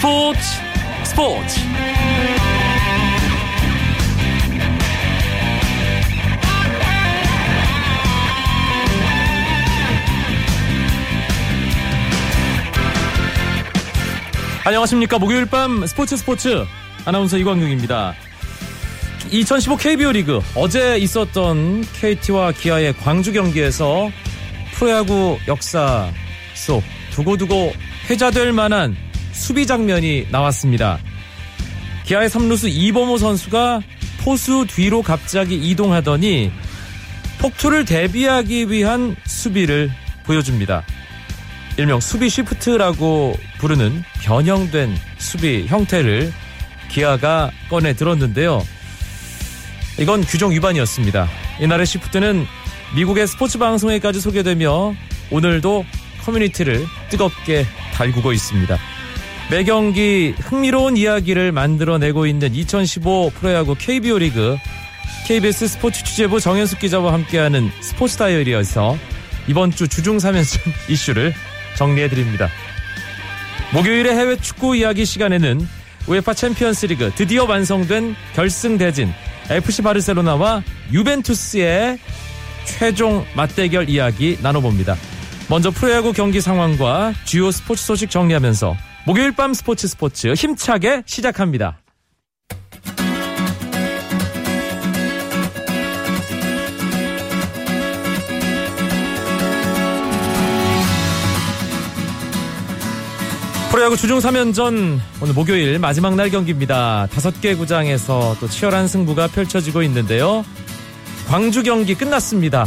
스포츠 스포츠. 안녕하십니까. 목요일 밤 스포츠 스포츠. 아나운서 이광용입니다. 2015 KBO 리그 어제 있었던 KT와 기아의 광주 경기에서 프로야구 역사 속 두고두고 회자될 만한 수비 장면이 나왔습니다. 기아의 3루수 이범호 선수가 포수 뒤로 갑자기 이동하더니 폭투를 대비하기 위한 수비를 보여줍니다. 일명 수비 시프트라고 부르는 변형된 수비 형태를 기아가 꺼내 들었는데요. 이건 규정 위반이었습니다. 이날의 시프트는 미국의 스포츠 방송에까지 소개되며 오늘도 커뮤니티를 뜨겁게 달구고 있습니다. 매 경기 흥미로운 이야기를 만들어내고 있는 2015 프로야구 KBO 리그 KBS 스포츠 취재부 정현숙 기자와 함께하는 스포츠 다이어리에서 이번 주 주중 3연전 이슈를 정리해드립니다. 목요일의 해외 축구 이야기 시간에는 UEFA 챔피언스 리그 드디어 완성된 결승 대진 FC 바르셀로나와 유벤투스의 최종 맞대결 이야기 나눠봅니다. 먼저 프로야구 경기 상황과 주요 스포츠 소식 정리하면서 목요일 밤 스포츠 스포츠 힘차게 시작합니다. 프로야구 주중 3연전 오늘 목요일 마지막 날 경기입니다. 다섯 개 구장에서 또 치열한 승부가 펼쳐지고 있는데요. 광주 경기 끝났습니다.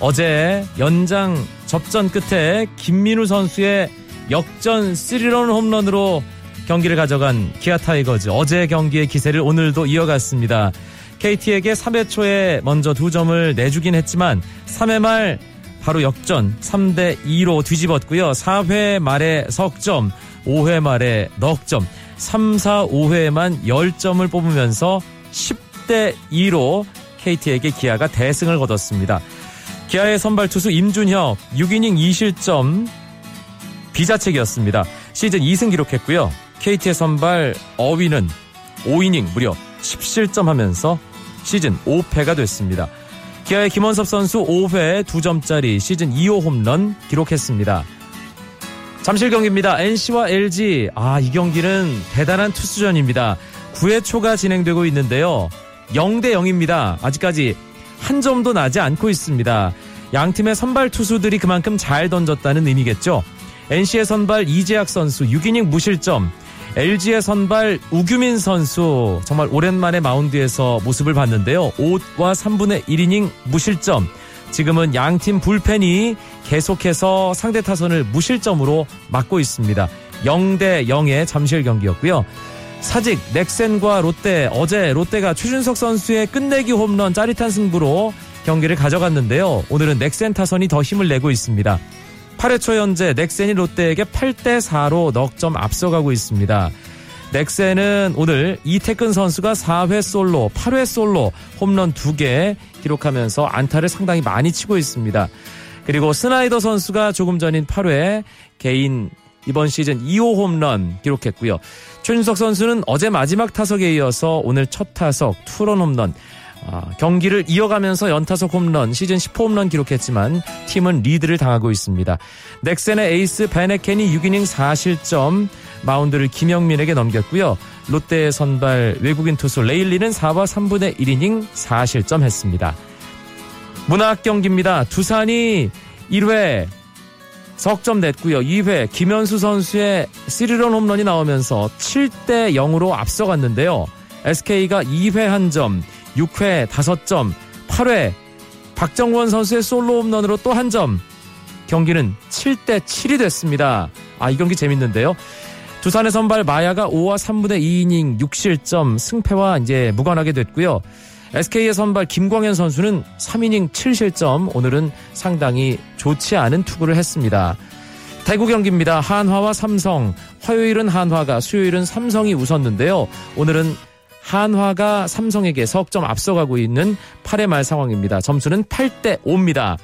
어제 연장 접전 끝에 김민우 선수의 역전 스리런 홈런으로 경기를 가져간 기아 타이거즈 어제 경기의 기세를 오늘도 이어갔습니다. KT에게 3회 초에 먼저 두 점을 내주긴 했지만 3회 말 바로 역전 3대 2로 뒤집었고요. 4회 말에 석점, 5회 말에 넉점, 3, 4, 5회만 10점을 뽑으면서 10대 2로 KT에게 기아가 대승을 거뒀습니다. 기아의 선발 투수 임준혁 6이닝 2실점 비자책이었습니다. 시즌 2승 기록했고요. KT의 선발 어위는 5이닝 무려 10실점 하면서 시즌 5패가 됐습니다. 기아의 김원섭 선수 5회 2점짜리 시즌 2호 홈런 기록했습니다. 잠실 경기입니다. NC와 LG. 아, 이 경기는 대단한 투수전입니다. 9회 초가 진행되고 있는데요. 0대 0입니다. 아직까지 한 점도 나지 않고 있습니다. 양 팀의 선발 투수들이 그만큼 잘 던졌다는 의미겠죠. NC의 선발 이재학 선수 6이닝 무실점. LG의 선발 우규민 선수 정말 오랜만에 마운드에서 모습을 봤는데요. 5와 3분의 1이닝 무실점. 지금은 양팀 불펜이 계속해서 상대 타선을 무실점으로 막고 있습니다. 0대 0의 잠실 경기였고요. 사직 넥센과 롯데 어제 롯데가 최준석 선수의 끝내기 홈런 짜릿한 승부로 경기를 가져갔는데요. 오늘은 넥센 타선이 더 힘을 내고 있습니다. 8회 초 현재 넥센이 롯데에게 8대 4로 넉 점 앞서가고 있습니다. 넥센은 오늘 이태근 선수가 4회 솔로, 8회 솔로 홈런 2개 기록하면서 안타를 상당히 많이 치고 있습니다. 그리고 스나이더 선수가 조금 전인 8회 개인 이번 시즌 2호 홈런 기록했고요. 최준석 선수는 어제 마지막 타석에 이어서 오늘 첫 타석 투런 홈런 아, 경기를 이어가면서 연타석 홈런 시즌 10호 홈런 기록했지만 팀은 리드를 당하고 있습니다. 넥센의 에이스 밴헤켄이 6이닝 4실점 마운드를 김영민에게 넘겼고요. 롯데의 선발 외국인 투수 레일리는 4와 3분의 1이닝 4실점 했습니다. 문학 경기입니다. 두산이 1회 석점 냈고요. 2회 김현수 선수의 스리런 홈런이 나오면서 7대 0으로 앞서갔는데요. SK가 2회 한 점, 6회 5점, 8회 박정원 선수의 솔로 홈런으로 또 한 점. 경기는 7대 7이 됐습니다. 아, 이 경기 재밌는데요. 두산의 선발 마야가 5와 3분의 2이닝 6실점 승패와 이제 무관하게 됐고요. SK의 선발 김광현 선수는 3이닝 7실점 오늘은 상당히 좋지 않은 투구를 했습니다. 대구 경기입니다. 한화와 삼성. 화요일은 한화가 수요일은 삼성이 웃었는데요. 오늘은 한화가 삼성에게 석점 앞서가고 있는 8회 말 상황입니다. 점수는 8대 5입니다.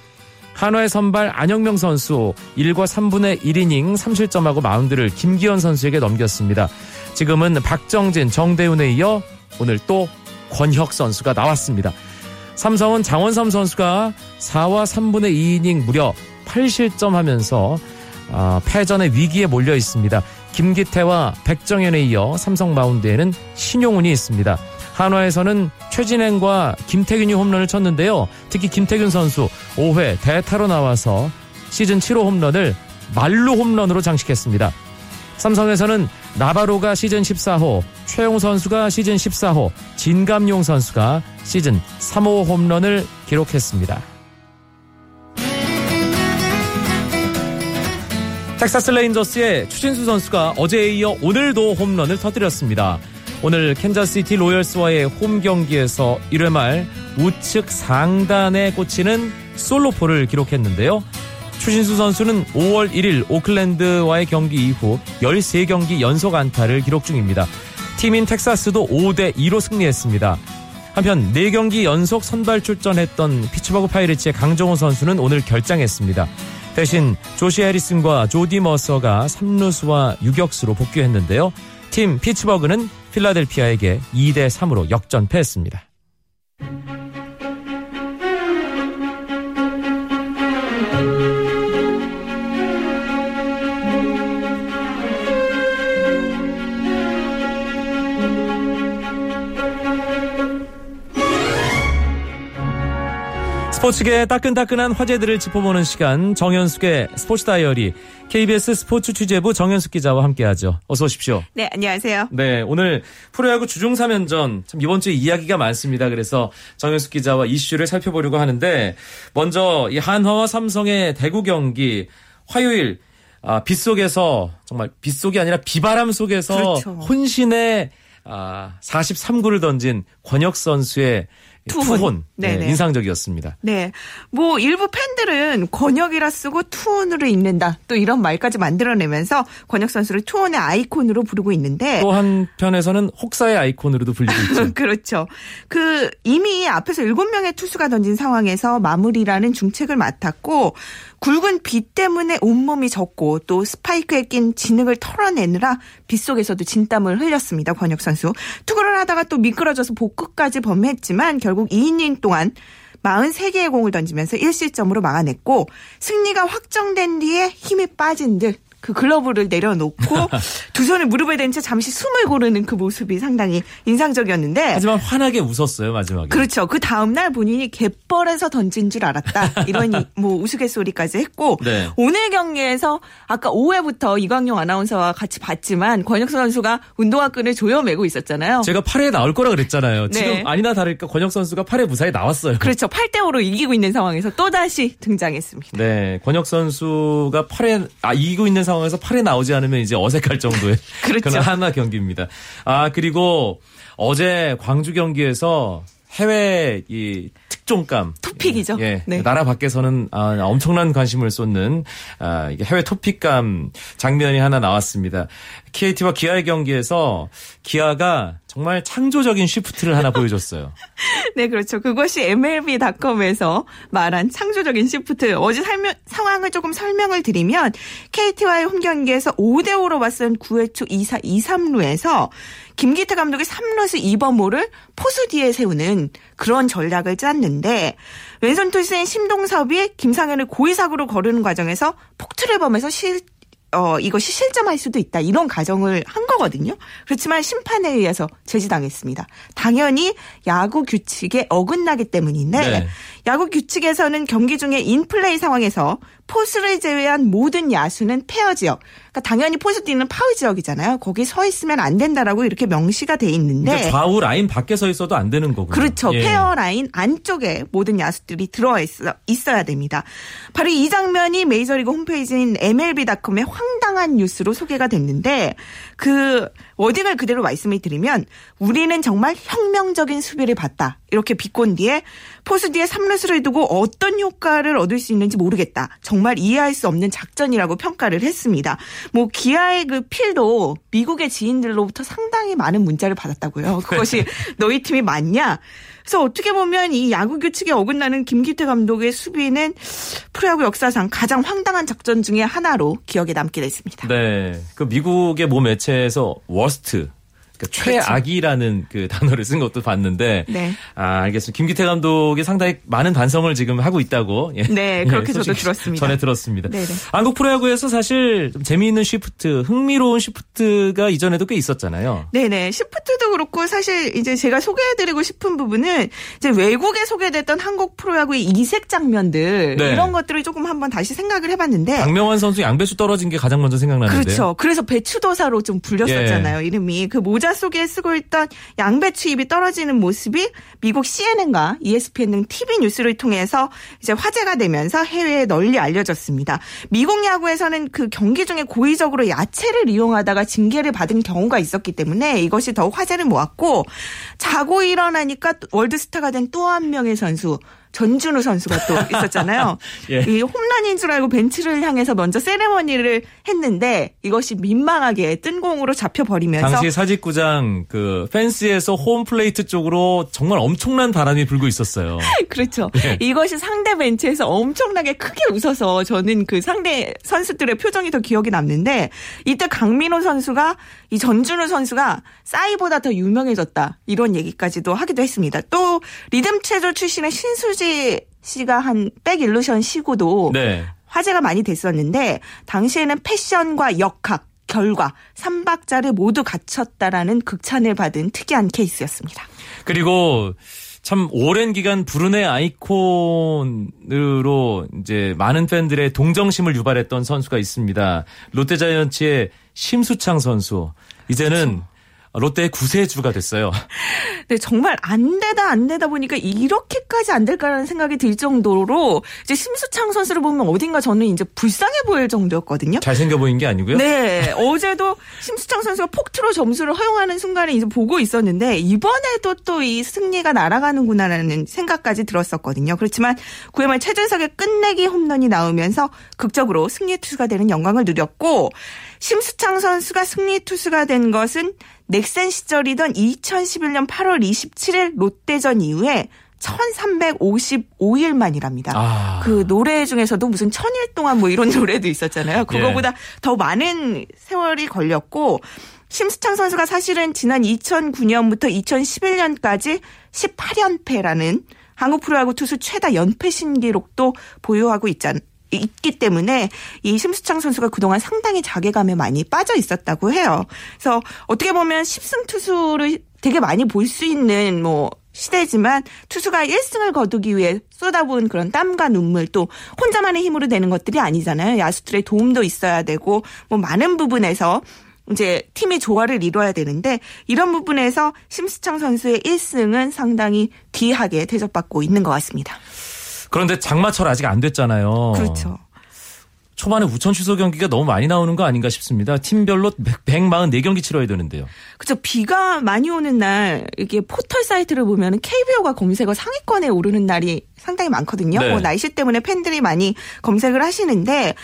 한화의 선발 안영명 선수 1과 3분의 1이닝 3실점하고 마운드를 김기현 선수에게 넘겼습니다. 지금은 박정진, 정대훈에 이어 오늘 또 권혁 선수가 나왔습니다. 삼성은 장원삼 선수가 4와 3분의 2이닝 무려 8실점하면서 어, 패전의 위기에 몰려 있습니다. 김기태와 백정현에 이어 삼성 마운드에는 신용훈이 있습니다. 한화에서는 최진행과 김태균이 홈런을 쳤는데요. 특히 김태균 선수 5회 대타로 나와서 시즌 7호 홈런을 만루 홈런으로 장식했습니다. 삼성에서는 나바로가 시즌 14호, 최형우 선수가 시즌 14호, 진갑용 선수가 시즌 3호 홈런을 기록했습니다. 텍사스 레인저스의 추신수 선수가 어제에 이어 오늘도 홈런을 터뜨렸습니다. 오늘 캔자스시티 로열스와의 홈 경기에서 1회 말 우측 상단에 꽂히는 솔로포를 기록했는데요. 추신수 선수는 5월 1일 오클랜드와의 경기 이후 13경기 연속 안타를 기록 중입니다. 팀인 텍사스도 5대 2로 승리했습니다. 한편 4경기 연속 선발 출전했던 피츠버그 파이리츠의 강정호 선수는 오늘 결장했습니다. 대신 조시 해리슨과 조디 머서가 3루수와 유격수로 복귀했는데요. 팀 피츠버그는 필라델피아에게 2대 3으로 역전패했습니다. 스포츠계 따끈따끈한 화제들을 짚어보는 시간 정현숙의 스포츠 다이어리 KBS 스포츠 취재부 정현숙 기자와 함께하죠. 어서 오십시오. 네, 안녕하세요. 네, 오늘 프로야구 주중 3연전 참 이번 주에 이야기가 많습니다. 그래서 정현숙 기자와 이슈를 살펴보려고 하는데 먼저 이 한화와 삼성의 대구 경기 화요일 아, 빗속에서 정말 빗속이 아니라 비바람 속에서 그렇죠. 혼신의 아, 43구를 던진 권혁 선수의 투혼. 투혼. 네. 인상적이었습니다. 네. 뭐 일부 팬들은 권혁이라 쓰고 투혼으로 읽는다. 또 이런 말까지 만들어내면서 권혁 선수를 투혼의 아이콘으로 부르고 있는데 또 한편에서는 혹사의 아이콘으로도 불리고 있죠. 그렇죠. 그 이미 앞에서 7명의 투수가 던진 상황에서 마무리라는 중책을 맡았고 굵은 비 때문에 온몸이 젖고 또 스파이크에 낀 진흙을 털어내느라 빗속에서도 진땀을 흘렸습니다. 권혁 선수. 투구를 하다가 또 미끄러져서 복구까지 범했지만 결국 2이닝 동안 43개의 공을 던지면서 1실점으로 막아냈고 승리가 확정된 뒤에 힘이 빠진 듯 그 글러브를 내려놓고 두 손을 무릎에 댄 채 잠시 숨을 고르는 그 모습이 상당히 인상적이었는데 하지만 환하게 웃었어요 마지막에. 그렇죠. 그 다음 날 본인이 갯벌에서 던진 줄 알았다. 이런 이- 뭐 우스갯소리까지 했고 네. 오늘 경기에서 아까 5회부터 이광용 아나운서와 같이 봤지만 권혁 선수가 운동화 끈을 조여매고 있었잖아요. 제가 8회에 나올 거라 그랬잖아요. 네. 지금 아니나 다를까 권혁 선수가 8회 무사히 나왔어요. 그렇죠. 8대 5로 이기고 있는 상황에서 또 다시 등장했습니다. 네, 권혁 선수가 8회 아 이기고 있는 상황에서 8회 나오지 않으면 이제 어색할 정도의 그렇죠. 그런 하나 경기입니다. 아 그리고 어제 광주 경기에서 해외 이 특종감 토픽이죠. 예, 네. 나라 밖에서는 아, 엄청난 관심을 쏟는 아, 해외 토픽감 장면이 하나 나왔습니다. KT와 기아의 경기에서 기아가 정말 창조적인 쉬프트를 하나 보여줬어요. 네, 그렇죠. 그것이 MLB.com에서 말한 창조적인 시프트. 어제 설명, 상황을 조금 설명을 드리면 KT와의 홈 경기에서 5대 5로 맞선 9회 초 2사 2, 3루에서 김기태 감독이 3루수 2번모를 포수 뒤에 세우는 그런 전략을 짰는데 왼손 투수인 심동섭이 김상현을 고의사구로 거르는 과정에서 폭투를 범해서 실 어, 이것이 실점할 수도 있다. 이런 가정을 한 거거든요. 그렇지만 심판에 의해서 제지당했습니다. 당연히 야구 규칙에 어긋나기 때문인데 네. 야구 규칙에서는 경기 중에 인플레이 상황에서 포수를 제외한 모든 야수는 페어 지역. 그러니까 당연히 포수 뒤는 파울 지역이잖아요. 거기 서 있으면 안 된다라고 이렇게 명시가 돼 있는데 그러니까 좌우 라인 밖에 서 있어도 안 되는 거군요. 그렇죠. 예. 페어 라인 안쪽에 모든 야수들이 들어와 있어, 있어야 됩니다. 바로 이 장면이 메이저리그 홈페이지인 MLB.com의 황당한 뉴스로 소개가 됐는데 그 워딩을 그대로 말씀을 드리면 우리는 정말 혁명적인 수비를 봤다. 이렇게 비꼰 뒤에 포수 뒤에 3루수를 두고 어떤 효과를 얻을 수 있는지 모르겠다. 정말 이해할 수 없는 작전이라고 평가를 했습니다. 뭐 기아의 그 필도 미국의 지인들로부터 상당히 많은 문자를 받았다고요. 그것이 너희 팀이 맞냐? 그래서 어떻게 보면 이 야구 규칙에 어긋나는 김기태 감독의 수비는 프로야구 역사상 가장 황당한 작전 중의 하나로 기억에 남게 됐습니다. 네. 그 미국의 모 매체에서 worst 그러니까 최악이라는 그 단어를 쓴 것도 봤는데 네. 아 알겠습니다. 김기태 감독이 상당히 많은 반성을 지금 하고 있다고 예. 네, 그렇게 저도 소식 들었습니다. 전에 들었습니다. 네네. 한국 프로야구에서 사실 좀 재미있는 시프트, 흥미로운 시프트가 이전에도 꽤 있었잖아요. 네네. 시프트도 그렇고 사실 이제 제가 소개해드리고 싶은 부분은 이제 외국에 소개됐던 한국 프로야구의 이색 장면들 네. 이런 것들을 조금 한번 다시 생각을 해봤는데 박명환 선수 양배수 떨어진 게 가장 먼저 생각나는데. 그렇죠. 그래서 배추도사로 좀 불렸었잖아요. 이름이 그 모자 속에 쓰고 있던 양배추 잎이 떨어지는 모습이 미국 CNN과 ESPN 등 TV 뉴스를 통해서 이제 화제가 되면서 해외에 널리 알려졌습니다. 미국 야구에서는 그 경기 중에 고의적으로 야채를 이용하다가 징계를 받은 경우가 있었기 때문에 이것이 더욱 화제를 모았고 자고 일어나니까 월드스타가 된 또 한 명의 선수 전준우 선수가 또 있었잖아요. 예. 이 홈런인 줄 알고 벤치를 향해서 먼저 세레머니를 했는데 이것이 민망하게 뜬 공으로 잡혀버리면서 당시 사직구장 그 펜스에서 홈 플레이트 쪽으로 정말 엄청난 바람이 불고 있었어요. 그렇죠. 예. 이것이 상대 벤치에서 엄청나게 크게 웃어서 저는 그 상대 선수들의 표정이 더 기억이 남는데 이때 강민호 선수가 이 전준우 선수가 싸이보다 더 유명해졌다 이런 얘기까지도 하기도 했습니다. 또 리듬 체조 출신의 신 수지 씨가 한 백 일루션 시고도 네. 화제가 많이 됐었는데 당시에는 패션과 역학 결과 삼박자를 모두 갖췄다라는 극찬을 받은 특이한 케이스였습니다. 그리고 참 오랜 기간 불운의 아이콘으로 이제 많은 팬들의 동정심을 유발했던 선수가 있습니다. 롯데자이언츠의 심수창 선수. 이제는 롯데의 구세주가 됐어요. 근데 정말 안 되다 안 되다 보니까 이렇게까지 안 될까라는 생각이 들 정도로 이제 심수창 선수를 보면 어딘가 저는 이제 불쌍해 보일 정도였거든요. 잘생겨 보인 게 아니고요. 네, 어제도 심수창 선수가 폭투로 점수를 허용하는 순간에 이제 보고 있었는데 이번에도 또 이 승리가 날아가는구나라는 생각까지 들었었거든요. 그렇지만 9회 말 최준석의 끝내기 홈런이 나오면서 극적으로 승리 투수가 되는 영광을 누렸고 심수창 선수가 승리 투수가 된 것은 넥센 시절이던 2011년 8월 27일 롯데전 이후에 1355일 만이랍니다. 아. 그 노래 중에서도 무슨 천일 동안 뭐 이런 노래도 있었잖아요. 그거보다 더 많은 세월이 걸렸고 심수창 선수가 사실은 지난 2009년부터 2011년까지 18연패라는 한국 프로야구 투수 최다 연패 신기록도 보유하고 있잖 있기 때문에 이 심수창 선수가 그동안 상당히 자괴감에 많이 빠져 있었다고 해요. 그래서 어떻게 보면 10승 투수를 되게 많이 볼 수 있는 뭐 시대지만 투수가 1승을 거두기 위해 쏟아부은 그런 땀과 눈물 또 혼자만의 힘으로 되는 것들이 아니잖아요. 야수들의 도움도 있어야 되고 뭐 많은 부분에서 이제 팀이 조화를 이뤄야 되는데 이런 부분에서 심수창 선수의 1승은 상당히 귀하게 대접받고 있는 것 같습니다. 그런데 장마철 아직 안 됐잖아요. 그렇죠. 초반에 우천 취소 경기가 너무 많이 나오는 거 아닌가 싶습니다. 팀별로 144경기 치러야 되는데요. 그죠. 비가 많이 오는 날, 이게 포털 사이트를 보면 KBO가 검색어 상위권에 오르는 날이 상당히 많거든요. 네. 뭐 날씨 때문에 팬들이 많이 검색을 하시는데,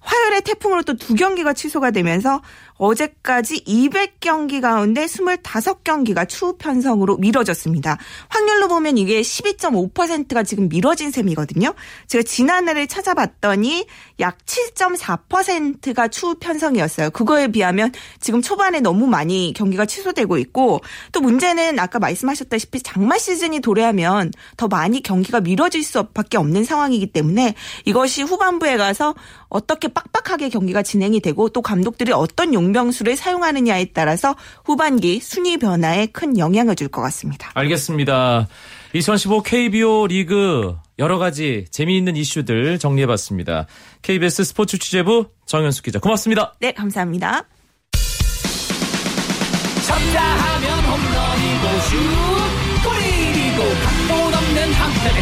화요일에 태풍으로 또 두 경기가 취소가 되면서 어제까지 200경기 가운데 25경기가 추후 편성으로 미뤄졌습니다. 확률로 보면 이게 12.5%가 지금 미뤄진 셈이거든요. 제가 지난해를 찾아봤더니 약 7.4%가 추후 편성이었어요. 그거에 비하면 지금 초반에 너무 많이 경기가 취소되고 있고 또 문제는 아까 말씀하셨다시피 장마 시즌이 도래하면 더 많이 경기가 미뤄질 수밖에 없는 상황이기 때문에 이것이 후반부에 가서 어떻게 빡빡하게 경기가 진행이 되고 또 감독들이 어떤 용 병수를 사용하느냐에 따라서 후반기 순위 변화에 큰 영향을 줄 것 같습니다. 알겠습니다. 2015 KBO 리그 여러 가지 재미있는 이슈들 정리해봤습니다. KBS 스포츠 취재부 정현숙 기자 고맙습니다. 네, 감사합니다. 쳤다 하면 홈런이고 슛 골이고 각본 없는 드라마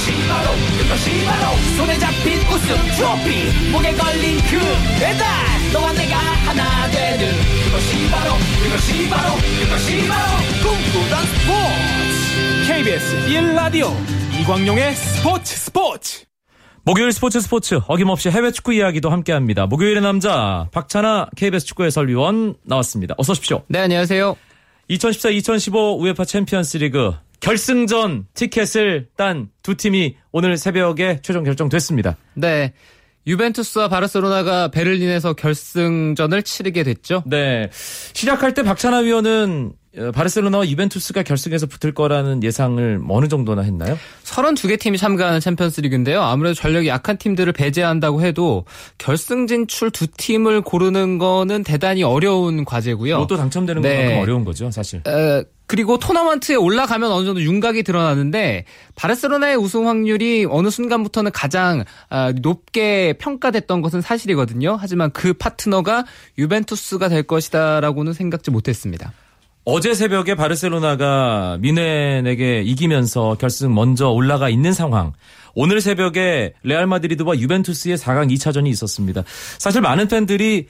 그것이 바로 그것이 바로 손에 잡힌 우승 트로피 목에 걸린 그 배달 너와 내가 하나 되는 그것이 바로 그것이 바로 그것이 바로 꿈꾸던 스포츠 KBS 1라디오 이광용의 스포츠 스포츠 목요일 스포츠 스포츠 어김없이 해외 축구 이야기도 함께합니다. 목요일의 남자 박찬아 KBS 축구 해설위원 나왔습니다. 어서 오십시오. 네, 안녕하세요. 2014-2015 우에파 챔피언스리그 결승전 티켓을 딴 두 팀이 오늘 새벽에 최종 결정됐습니다. 네. 유벤투스와 바르셀로나가 베를린에서 결승전을 치르게 됐죠. 네. 시작할 때 박찬하 위원은 어, 바르셀로나와 유벤투스가 결승에서 붙을 거라는 예상을 어느 정도나 했나요? 32개 팀이 참가하는 챔피언스 리그인데요. 아무래도 전력이 약한 팀들을 배제한다고 해도 결승 진출 두 팀을 고르는 거는 대단히 어려운 과제고요. 로또 당첨되는 네. 것만큼 어려운 거죠, 사실. 에, 그리고 토너먼트에 올라가면 어느 정도 윤곽이 드러나는데 바르셀로나의 우승 확률이 어느 순간부터는 가장 아, 높게 평가됐던 것은 사실이거든요. 하지만 그 파트너가 유벤투스가 될 것이다라고는 생각지 못했습니다. 어제 새벽에 바르셀로나가 미넨에게 이기면서 결승 먼저 올라가 있는 상황. 오늘 새벽에 레알 마드리드와 유벤투스의 4강 2차전이 있었습니다. 사실 많은 팬들이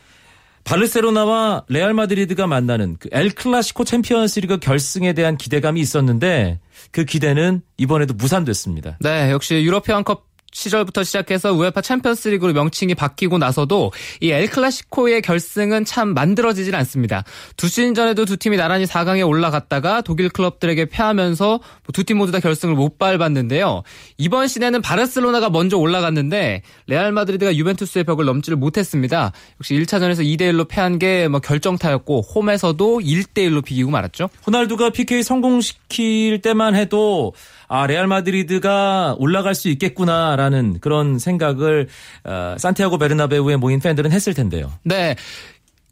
바르셀로나와 레알 마드리드가 만나는 그 엘 클라시코 챔피언스리그 결승에 대한 기대감이 있었는데 그 기대는 이번에도 무산됐습니다. 네, 역시 유러피안컵 시절부터 시작해서 UEFA 챔피언스리그로 명칭이 바뀌고 나서도 이 엘클라시코의 결승은 참 만들어지질 않습니다. 두 시즌 전에도 두 팀이 나란히 4강에 올라갔다가 독일 클럽들에게 패하면서 두 팀 모두 다 결승을 못 밟았는데요. 이번 시즌에는 바르셀로나가 먼저 올라갔는데 레알 마드리드가 유벤투스의 벽을 넘지를 못했습니다. 역시 1차전에서 2대 1로 패한 게 뭐 결정타였고 홈에서도 1대 1로 비기고 말았죠. 호날두가 PK 성공시킬 때만 해도 아 레알 마드리드가 올라갈 수 있겠구나라는 그런 생각을 어, 산티아고 베르나베우에 모인 팬들은 했을 텐데요. 네.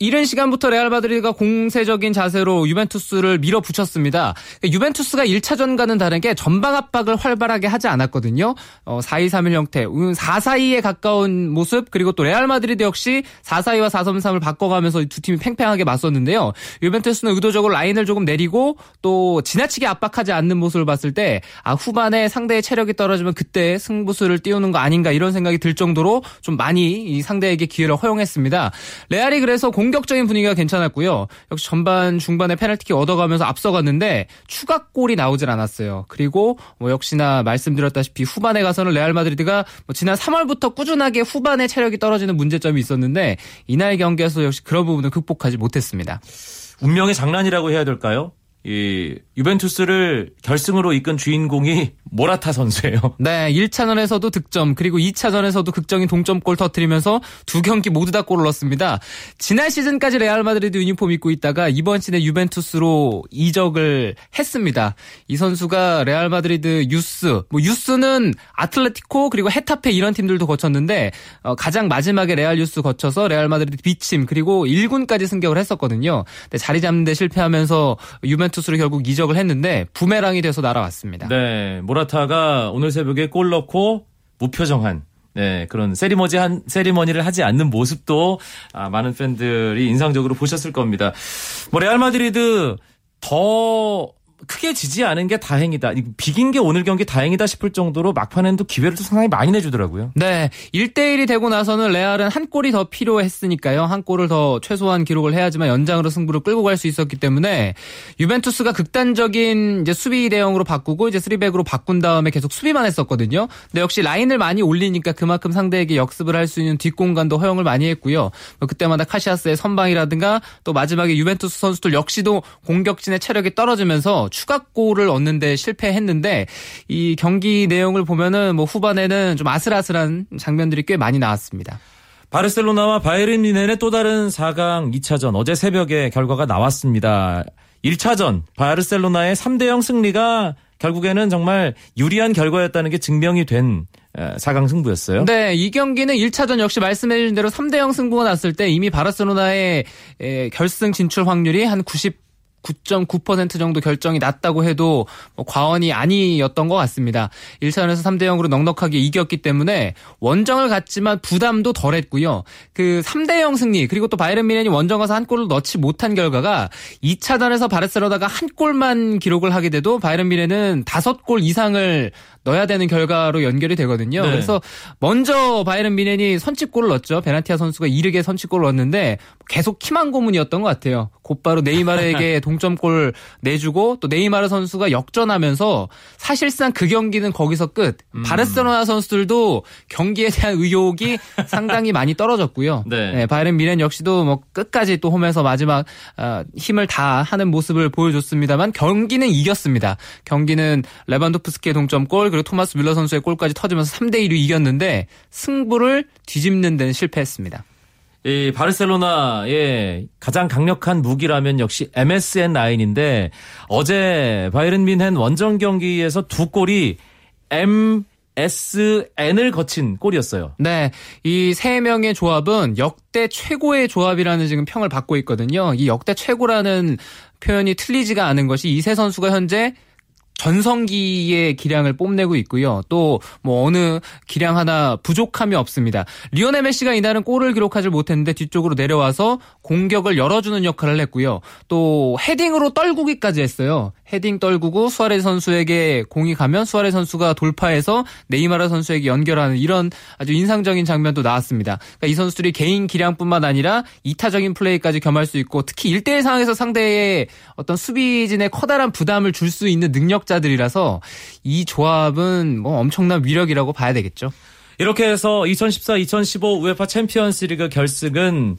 이른 시간부터 레알 마드리드가 공세적인 자세로 유벤투스를 밀어붙였습니다. 유벤투스가 1차전과는 다르게 전방 압박을 활발하게 하지 않았거든요. 어, 4-2-3-1 형태, 4-4-2에 가까운 모습, 그리고 또 레알 마드리드 역시 4-4-2와 4-3-3을 바꿔가면서 두 팀이 팽팽하게 맞섰는데요. 유벤투스는 의도적으로 라인을 조금 내리고 또 지나치게 압박하지 않는 모습을 봤을 때 아, 후반에 상대의 체력이 떨어지면 그때 승부수를 띄우는 거 아닌가 이런 생각이 들 정도로 좀 많이 이 상대에게 기회를 허용했습니다. 레알이 그래서 공 공격적인 분위기가 괜찮았고요. 역시 전반 중반에 페널티킥 얻어가면서 앞서갔는데 추가골이 나오질 않았어요. 그리고 뭐 역시나 말씀드렸다시피 후반에 가서는 레알 마드리드가 뭐 지난 3월부터 꾸준하게 후반에 체력이 떨어지는 문제점이 있었는데 이날 경기에서 역시 그런 부분을 극복하지 못했습니다. 운명의 장난이라고 해야 될까요? 이 유벤투스를 결승으로 이끈 주인공이 모라타 선수예요. 네, 1차전에서도 득점 그리고 2차전에서도 극적인 동점골 터뜨리면서 두 경기 모두 다 골을 넣었습니다. 지난 시즌까지 레알 마드리드 유니폼 입고 있다가 이번 시즌에 유벤투스로 이적을 했습니다. 이 선수가 레알 마드리드 유스, 뭐 유스는 아틀레티코 그리고 헤타페 이런 팀들도 거쳤는데 어, 가장 마지막에 레알 유스 거쳐서 레알 마드리드 B팀 그리고 1군까지 승격을 했었거든요. 근데 자리 잡는 데 실패하면서 유벤투스 로 결국 이적을 했는데 부메랑이 돼서 날아왔습니다. 네, 모라타가 오늘 새벽에 골 넣고 무표정한 네, 그런 세리머니 한, 세리머니를 하지 않는 모습도 아, 많은 팬들이 인상적으로 보셨을 겁니다. 뭐, 레알 마드리드 더 크게 지지 않은 게 다행이다. 비긴 게 오늘 경기 다행이다 싶을 정도로 막판에는 또 기회를 또 상당히 많이 내주더라고요. 네. 1대1이 되고 나서는 레알은 한 골이 더 필요했으니까요. 한 골을 더 최소한 기록을 해야지만 연장으로 승부를 끌고 갈 수 있었기 때문에 유벤투스가 극단적인 이제 수비 대형으로 바꾸고 이제 3백으로 바꾼 다음에 계속 수비만 했었거든요. 근데 역시 라인을 많이 올리니까 그만큼 상대에게 역습을 할 수 있는 뒷공간도 허용을 많이 했고요. 뭐 그때마다 카시아스의 선방이라든가 또 마지막에 유벤투스 선수들 역시도 공격진의 체력이 떨어지면서 추가골을 얻는데 실패했는데 이 경기 내용을 보면은 뭐 후반에는 좀 아슬아슬한 장면들이 꽤 많이 나왔습니다. 바르셀로나와 바이에른 뮌헨의 또 다른 4강 2차전 어제 새벽에 결과가 나왔습니다. 1차전 바르셀로나의 3대 0 승리가 결국에는 정말 유리한 결과였다는 게 증명이 된 4강 승부였어요. 네, 이 경기는 1차전 역시 말씀해 주신 대로 3대 0 승부가 났을 때 이미 바르셀로나의 결승 진출 확률이 한 90. 9.9% 정도 결정이 났다고 해도 뭐 과언이 아니었던 것 같습니다. 1차전에서 3대 0으로 넉넉하게 이겼기 때문에 원정을 갔지만 부담도 덜했고요. 그 3대 0 승리 그리고 또 바이에른 미넨이 원정 가서 한 골을 넣지 못한 결과가 2차전에서 바르셀로나가 한 골만 기록을 하게 돼도 바이에른 미넨은 5골 이상을 넣어야 되는 결과로 연결이 되거든요. 네. 그래서 먼저 바이런 미넨이 선취골을 넣었죠. 베나티아 선수가 이르게 선취골을 넣었는데 계속 키만 고문이었던 것 같아요. 곧바로 네이마르에게 동점골 내주고 또 네이마르 선수가 역전하면서 사실상 그 경기는 거기서 끝. 음. 바르셀로나 선수들도 경기에 대한 의욕이 상당히 많이 떨어졌고요. 네. 바이런 미넨 역시도 뭐 끝까지 또 홈에서 마지막 아, 힘을 다 하는 모습을 보여줬습니다만 경기는 이겼습니다. 경기는 레반도프스키의 동점골 그리고 토마스 뮬러 선수의 골까지 터지면서 3대 1로 이겼는데 승부를 뒤집는 데는 실패했습니다. 이 바르셀로나의 가장 강력한 무기라면 역시 MSN 라인인데 어제 바이른 민헨 원정 경기에서 두 골이 MSN을 거친 골이었어요. 네, 이 세 명의 조합은 역대 최고의 조합이라는 지금 평을 받고 있거든요. 이 역대 최고라는 표현이 틀리지가 않은 것이 이세 선수가 현재 전성기의 기량을 뽐내고 있고요. 또 뭐 어느 기량 하나 부족함이 없습니다. 리오넬 메시가 이날은 골을 기록하지 못했는데 뒤쪽으로 내려와서 공격을 열어주는 역할을 했고요. 또 헤딩으로 떨구기까지 했어요. 헤딩 떨구고 수아레즈 선수에게 공이 가면 수아레즈 선수가 돌파해서 네이마르 선수에게 연결하는 이런 아주 인상적인 장면도 나왔습니다. 그러니까 이 선수들이 개인 기량뿐만 아니라 이타적인 플레이까지 겸할 수 있고 특히 1대1 상황에서 상대의 어떤 수비진의 커다란 부담을 줄 수 있는 능력자들이라서 이 조합은 뭐 엄청난 위력이라고 봐야 되겠죠. 이렇게 해서 2014-2015 UEFA 챔피언스 리그 결승은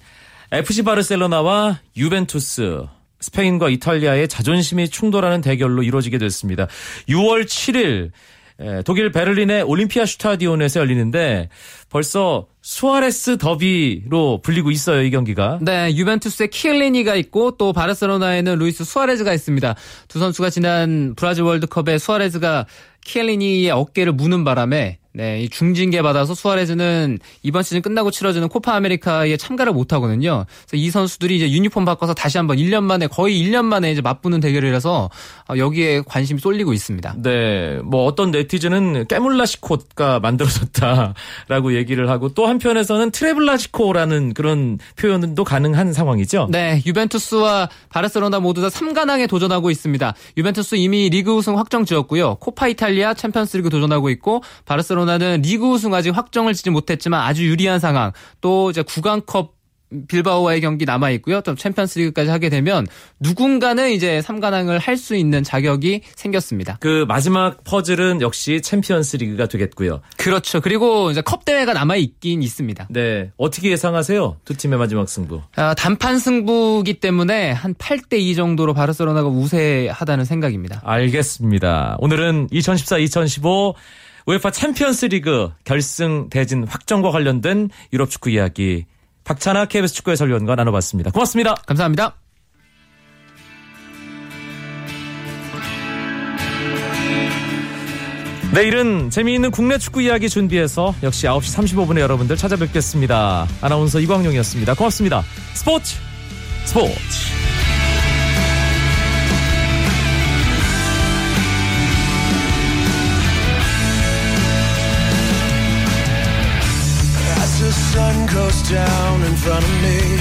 FC 바르셀로나와 유벤투스 스페인과 이탈리아의 자존심이 충돌하는 대결로 이루어지게 됐습니다. 6월 7일 독일 베를린의 올림피아 슈타디온에서 열리는데 벌써 수아레스 더비로 불리고 있어요, 이 경기가. 네, 유벤투스의 키엘리니가 있고 또 바르셀로나에는 루이스 수아레즈가 있습니다. 두 선수가 지난 브라질 월드컵에 수아레즈가 키엘리니의 어깨를 무는 바람에 네, 이 중징계 받아서 수아레즈는 이번 시즌 끝나고 치러지는 코파 아메리카에 참가를 못 하거든요. 그래서 이 선수들이 이제 유니폼 바꿔서 다시 한번 1년 만에 거의 1년 만에 이제 맞붙는 대결이라서 어, 여기에 관심이 쏠리고 있습니다. 네, 뭐 어떤 네티즌은 깨물라시코가 만들어졌다라고 얘기를 하고 또 한편에서는 트레블라시코라는 그런 표현도 가능한 상황이죠. 네, 유벤투스와 바르셀로나 모두 다 3관왕에 도전하고 있습니다. 유벤투스 이미 리그 우승 확정 지었고요. 코파 이탈리아 챔피언스리그 도전하고 있고 바르셀로나 는 리그 우승 아직 확정을 지지 못했지만 아주 유리한 상황. 또 이제 구강컵 빌바오와의 경기 남아 있고요. 또 챔피언스리그까지 하게 되면 누군가는 이제 3관왕을 할 수 있는 자격이 생겼습니다. 그 마지막 퍼즐은 역시 챔피언스리그가 되겠고요. 그렇죠. 그리고 이제 컵 대회가 남아 있긴 있습니다. 네, 어떻게 예상하세요? 두 팀의 마지막 승부. 아, 단판 승부기 때문에 한 8대 2 정도로 바르셀로나가 우세하다는 생각입니다. 알겠습니다. 오늘은 2014-2015 우에파 챔피언스리그 결승 대진 확정과 관련된 유럽 축구 이야기 박찬아 KBS 축구 해설위원과 나눠봤습니다. 고맙습니다. 감사합니다. 내일은 재미있는 국내 축구 이야기 준비해서 역시 9시 35분에 여러분들 찾아뵙겠습니다. 아나운서 이광용이었습니다. 고맙습니다. 스포츠 스포츠 down in front of me,